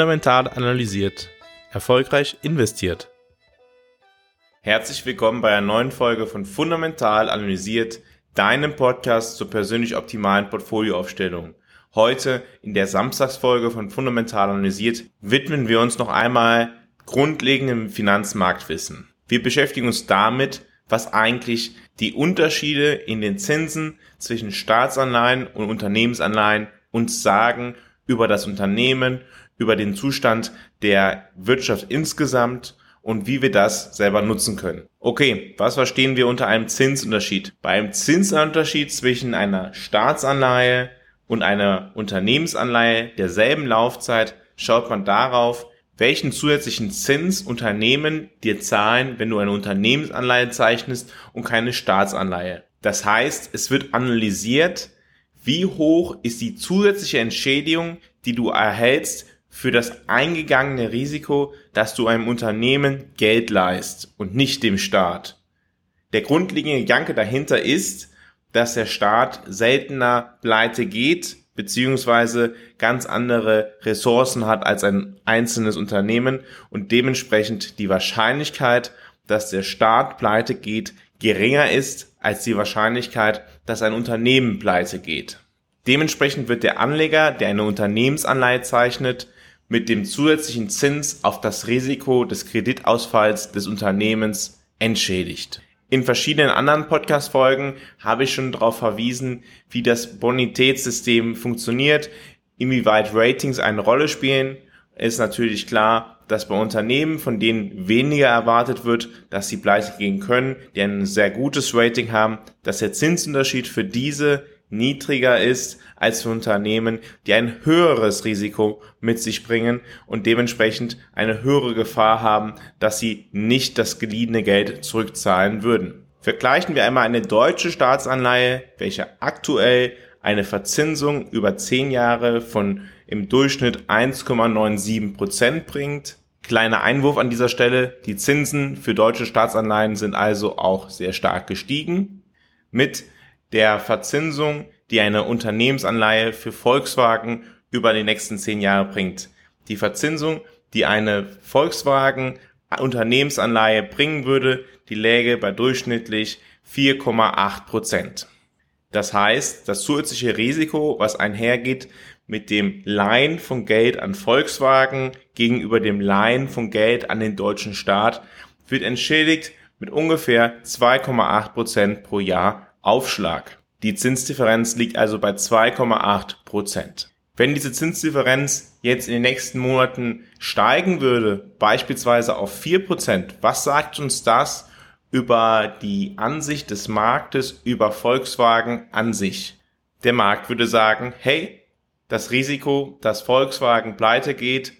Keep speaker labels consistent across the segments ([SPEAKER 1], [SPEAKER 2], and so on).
[SPEAKER 1] Fundamental analysiert. Erfolgreich investiert. Herzlich willkommen bei einer neuen Folge von Fundamental analysiert, deinem Podcast zur persönlich optimalen Portfolioaufstellung. Heute in der Samstagsfolge von Fundamental analysiert widmen wir uns noch einmal grundlegendem Finanzmarktwissen. Wir beschäftigen uns damit, was eigentlich die Unterschiede in den Zinsen zwischen Staatsanleihen und Unternehmensanleihen uns sagen über das Unternehmen, über den Zustand der Wirtschaft insgesamt und wie wir das selber nutzen können. Okay, was verstehen wir unter einem Zinsunterschied? Beim Zinsunterschied zwischen einer Staatsanleihe und einer Unternehmensanleihe derselben Laufzeit schaut man darauf, welchen zusätzlichen Zins Unternehmen dir zahlen, wenn du eine Unternehmensanleihe zeichnest und keine Staatsanleihe. Das heißt, es wird analysiert, wie hoch ist die zusätzliche Entschädigung, die du erhältst für das eingegangene Risiko, dass du einem Unternehmen Geld leist und nicht dem Staat. Der grundlegende Gedanke dahinter ist, dass der Staat seltener pleite geht, beziehungsweise ganz andere Ressourcen hat als ein einzelnes Unternehmen und dementsprechend die Wahrscheinlichkeit, dass der Staat pleite geht, geringer ist als die Wahrscheinlichkeit, dass ein Unternehmen pleite geht. Dementsprechend wird der Anleger, der eine Unternehmensanleihe zeichnet, mit dem zusätzlichen Zins auf das Risiko des Kreditausfalls des Unternehmens entschädigt. In verschiedenen anderen Podcast-Folgen habe ich schon darauf verwiesen, wie das Bonitätssystem funktioniert, inwieweit Ratings eine Rolle spielen. Ist natürlich klar, dass bei Unternehmen, von denen weniger erwartet wird, dass sie pleite gehen können, die ein sehr gutes Rating haben, dass der Zinsunterschied für diese niedriger ist als für Unternehmen, die ein höheres Risiko mit sich bringen und dementsprechend eine höhere Gefahr haben, dass sie nicht das geliehene Geld zurückzahlen würden. Vergleichen wir einmal eine deutsche Staatsanleihe, welche aktuell eine Verzinsung über 10 Jahre von im Durchschnitt 1,97 Prozent bringt. Kleiner Einwurf an dieser Stelle, die Zinsen für deutsche Staatsanleihen sind also auch sehr stark gestiegen. Mit der Verzinsung, die eine Unternehmensanleihe für Volkswagen über die nächsten zehn Jahre bringt. Die Verzinsung, die eine Volkswagen Unternehmensanleihe bringen würde, die läge bei durchschnittlich 4,8 Prozent. Das heißt, das zusätzliche Risiko, was einhergeht mit dem Leihen von Geld an Volkswagen gegenüber dem Leihen von Geld an den deutschen Staat, wird entschädigt mit ungefähr 2,8 Prozent pro Jahr Aufschlag. Die Zinsdifferenz liegt also bei 2,8 Prozent. Wenn diese Zinsdifferenz jetzt in den nächsten Monaten steigen würde, beispielsweise auf 4 Prozent, was sagt uns das über die Ansicht des Marktes über Volkswagen an sich? Der Markt würde sagen, hey, das Risiko, dass Volkswagen pleite geht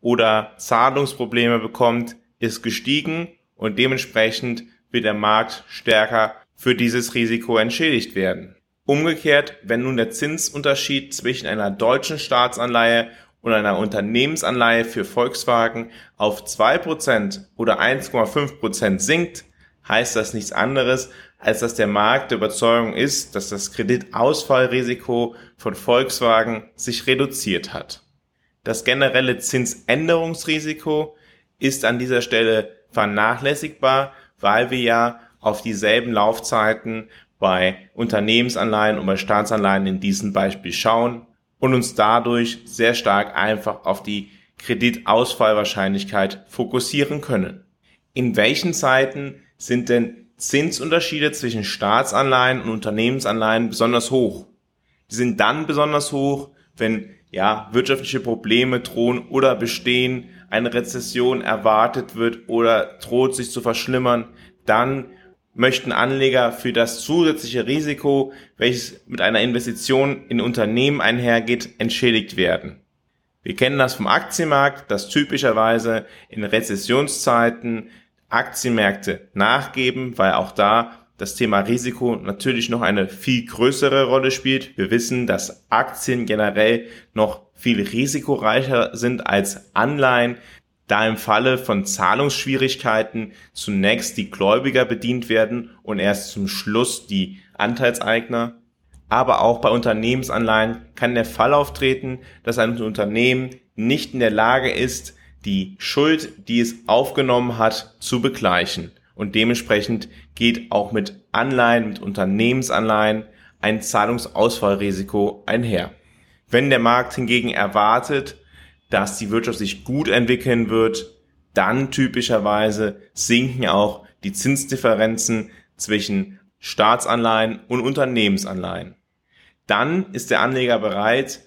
[SPEAKER 1] oder Zahlungsprobleme bekommt, ist gestiegen und dementsprechend wird der Markt stärker für dieses Risiko entschädigt werden. Umgekehrt, wenn nun der Zinsunterschied zwischen einer deutschen Staatsanleihe und einer Unternehmensanleihe für Volkswagen auf 2% oder 1,5% sinkt, heißt das nichts anderes, als dass der Markt der Überzeugung ist, dass das Kreditausfallrisiko von Volkswagen sich reduziert hat. Das generelle Zinsänderungsrisiko ist an dieser Stelle vernachlässigbar, weil wir ja auf dieselben Laufzeiten bei Unternehmensanleihen und bei Staatsanleihen in diesem Beispiel schauen und uns dadurch sehr stark einfach auf die Kreditausfallwahrscheinlichkeit fokussieren können. In welchen Zeiten sind denn Zinsunterschiede zwischen Staatsanleihen und Unternehmensanleihen besonders hoch? Die sind dann besonders hoch, wenn ja, wirtschaftliche Probleme drohen oder bestehen, eine Rezession erwartet wird oder droht sich zu verschlimmern, dann möchten Anleger für das zusätzliche Risiko, welches mit einer Investition in Unternehmen einhergeht, entschädigt werden. Wir kennen das vom Aktienmarkt, dass typischerweise in Rezessionszeiten Aktienmärkte nachgeben, weil auch da das Thema Risiko natürlich noch eine viel größere Rolle spielt. Wir wissen, dass Aktien generell noch viel risikoreicher sind als Anleihen da im Falle von Zahlungsschwierigkeiten zunächst die Gläubiger bedient werden und erst zum Schluss die Anteilseigner. aber auch bei Unternehmensanleihen kann der Fall auftreten, dass ein Unternehmen nicht in der Lage ist, die Schuld, die es aufgenommen hat, zu begleichen. Und dementsprechend geht auch mit Anleihen, mit Unternehmensanleihen ein Zahlungsausfallrisiko einher. Wenn der Markt hingegen erwartet, dass die Wirtschaft sich gut entwickeln wird, dann typischerweise sinken auch die Zinsdifferenzen zwischen Staatsanleihen und Unternehmensanleihen. Dann ist der Anleger bereit,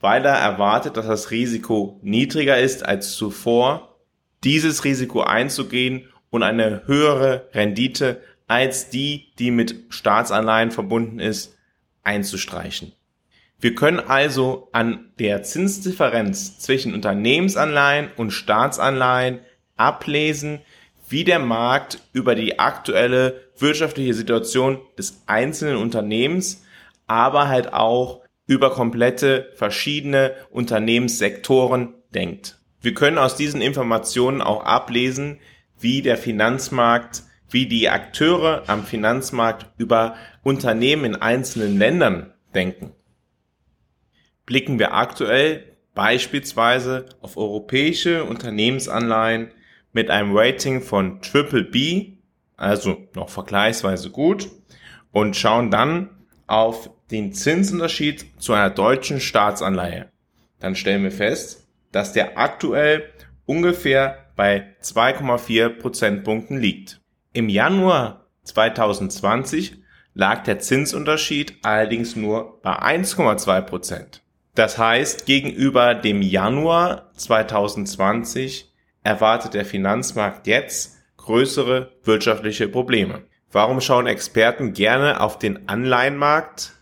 [SPEAKER 1] weil er erwartet, dass das Risiko niedriger ist als zuvor, dieses Risiko einzugehen und eine höhere Rendite als die, die mit Staatsanleihen verbunden ist, einzustreichen. Wir können also an der Zinsdifferenz zwischen Unternehmensanleihen und Staatsanleihen ablesen, wie der Markt über die aktuelle wirtschaftliche Situation des einzelnen Unternehmens, aber halt auch über komplette verschiedene Unternehmenssektoren denkt. Wir können aus diesen Informationen auch ablesen, wie der Finanzmarkt, wie die Akteure am Finanzmarkt über Unternehmen in einzelnen Ländern denken. Blicken wir aktuell beispielsweise auf europäische Unternehmensanleihen mit einem Rating von Triple B, also noch vergleichsweise gut, und schauen dann auf den Zinsunterschied zu einer deutschen Staatsanleihe, dann stellen wir fest, dass der aktuell ungefähr bei 2,4 Prozentpunkten liegt. Im Januar 2020 lag der Zinsunterschied allerdings nur bei 1,2 Prozent. Das heißt, gegenüber dem Januar 2020 erwartet der Finanzmarkt jetzt größere wirtschaftliche Probleme. Warum schauen Experten gerne auf den Anleihenmarkt?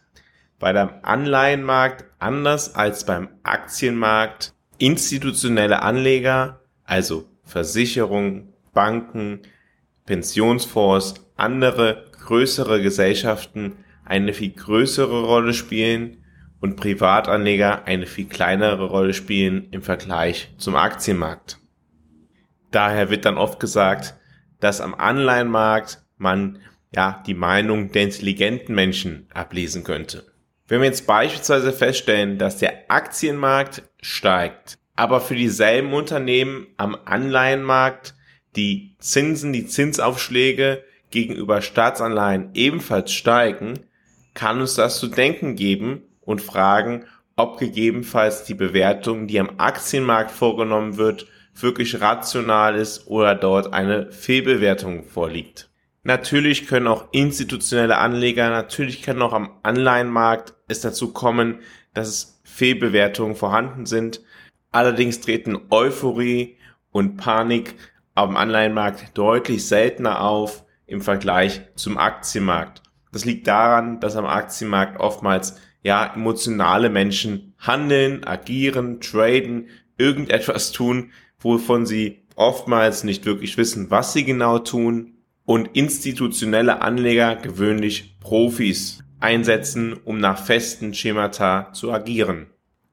[SPEAKER 1] Bei dem Anleihenmarkt anders als beim Aktienmarkt institutionelle Anleger, also Versicherungen, Banken, Pensionsfonds, andere größere Gesellschaften eine viel größere Rolle spielen und Privatanleger eine viel kleinere Rolle spielen im Vergleich zum Aktienmarkt. Daher wird dann oft gesagt, dass am Anleihenmarkt man ja die Meinung der intelligenten Menschen ablesen könnte. Wenn wir jetzt beispielsweise feststellen, dass der Aktienmarkt steigt, aber für dieselben Unternehmen am Anleihenmarkt die Zinsen, die Zinsaufschläge gegenüber Staatsanleihen ebenfalls steigen, kann uns das zu denken geben und fragen, ob gegebenenfalls die Bewertung, die am Aktienmarkt vorgenommen wird, wirklich rational ist oder dort eine Fehlbewertung vorliegt. Natürlich können auch institutionelle Anleger, natürlich kann auch am Anleihenmarkt es dazu kommen, dass Fehlbewertungen vorhanden sind. Allerdings treten Euphorie und Panik am Anleihenmarkt deutlich seltener auf im Vergleich zum Aktienmarkt. Das liegt daran, dass am Aktienmarkt oftmals ja emotionale Menschen handeln, agieren, traden, irgendetwas tun, wovon sie oftmals nicht wirklich wissen, was sie genau tun und institutionelle Anleger gewöhnlich Profis einsetzen, um nach festen Schemata zu agieren.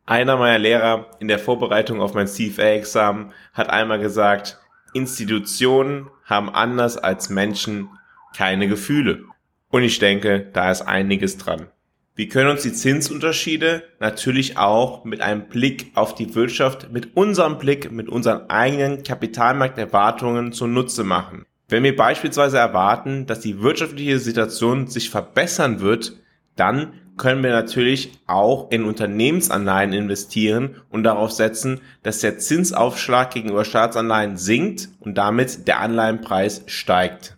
[SPEAKER 1] Einer meiner Lehrer in der Vorbereitung auf mein CFA-Examen hat einmal gesagt, Institutionen haben anders als Menschen keine Gefühle. Und ich denke, da ist einiges dran. Wir können uns die Zinsunterschiede natürlich auch mit einem Blick auf die Wirtschaft, mit unserem Blick, mit unseren eigenen Kapitalmarkterwartungen zunutze machen. Wenn wir beispielsweise erwarten, dass die wirtschaftliche Situation sich verbessern wird, dann können wir natürlich auch in Unternehmensanleihen investieren und darauf setzen, dass der Zinsaufschlag gegenüber Staatsanleihen sinkt und damit der Anleihenpreis steigt.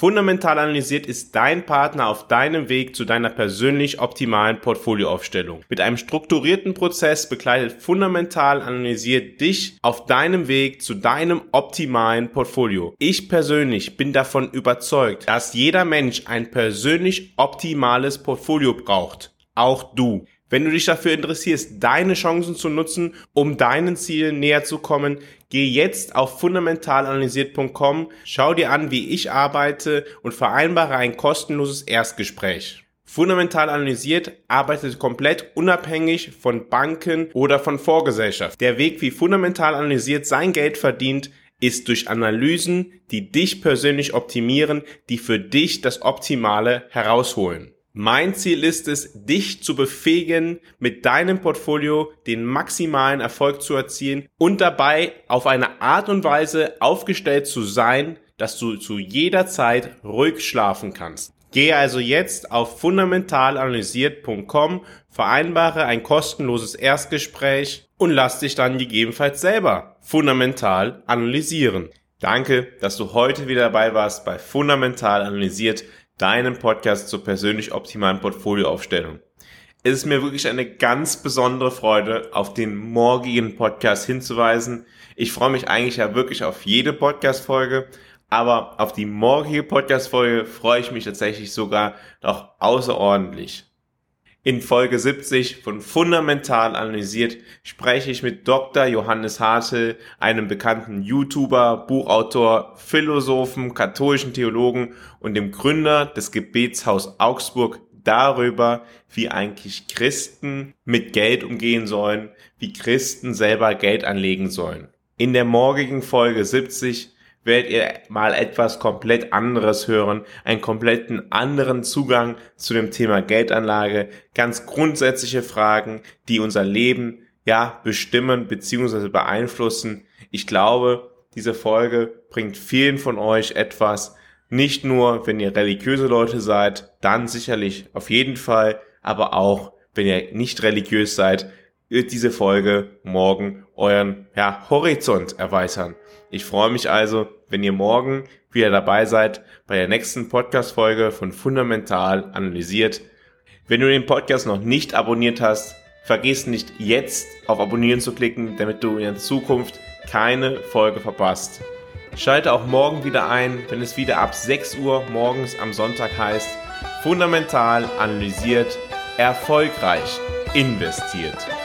[SPEAKER 1] Fundamental analysiert ist dein Partner auf deinem Weg zu deiner persönlich optimalen Portfolioaufstellung. Mit einem strukturierten Prozess begleitet Fundamental analysiert dich auf deinem Weg zu deinem optimalen Portfolio. Ich persönlich bin davon überzeugt, dass jeder Mensch ein persönlich optimales Portfolio braucht. Auch du. Wenn du dich dafür interessierst, deine Chancen zu nutzen, um deinen Zielen näher zu kommen, geh jetzt auf fundamentalanalysiert.com, schau dir an, wie ich arbeite und vereinbare ein kostenloses Erstgespräch. Fundamental analysiert arbeitet komplett unabhängig von Banken oder von Vorgesellschaft. Der Weg, wie fundamental analysiert sein Geld verdient, ist durch Analysen, die dich persönlich optimieren, die für dich das Optimale herausholen. Mein Ziel ist es, dich zu befähigen, mit deinem Portfolio den maximalen Erfolg zu erzielen und dabei auf eine Art und Weise aufgestellt zu sein, dass du zu jeder Zeit ruhig schlafen kannst. Gehe also jetzt auf fundamentalanalysiert.com, vereinbare ein kostenloses Erstgespräch und lass dich dann gegebenenfalls selber fundamental analysieren. Danke, dass du heute wieder dabei warst bei Fundamental Analysiert, deinem Podcast zur persönlich optimalen Portfolioaufstellung. Es ist mir wirklich eine ganz besondere Freude, auf den morgigen Podcast hinzuweisen. Ich freue mich eigentlich ja wirklich auf jede Podcast-Folge, aber auf die morgige Podcast-Folge freue ich mich tatsächlich sogar noch außerordentlich. In Folge 70 von Fundamental analysiert spreche ich mit Dr. Johannes Hartel, einem bekannten YouTuber, Buchautor, Philosophen, katholischen Theologen und dem Gründer des Gebetshaus Augsburg darüber, wie eigentlich Christen mit Geld umgehen sollen, wie Christen selber Geld anlegen sollen. In der morgigen Folge 70 werdet ihr mal etwas komplett anderes hören, einen kompletten anderen Zugang zu dem Thema Geldanlage, ganz grundsätzliche Fragen, die unser Leben ja bestimmen bzw. beeinflussen. Ich glaube, diese Folge bringt vielen von euch etwas, nicht nur, wenn ihr religiöse Leute seid, dann sicherlich auf jeden Fall, aber auch, wenn ihr nicht religiös seid, wird diese Folge morgen euren ja, Horizont erweitern. Ich freue mich also, wenn ihr morgen wieder dabei seid bei der nächsten Podcast-Folge von Fundamental analysiert. Wenn du den Podcast noch nicht abonniert hast, vergiss nicht jetzt auf Abonnieren zu klicken, damit du in Zukunft keine Folge verpasst. Schalte auch morgen wieder ein, wenn es wieder ab 6 Uhr morgens am Sonntag heißt, fundamental analysiert, erfolgreich investiert.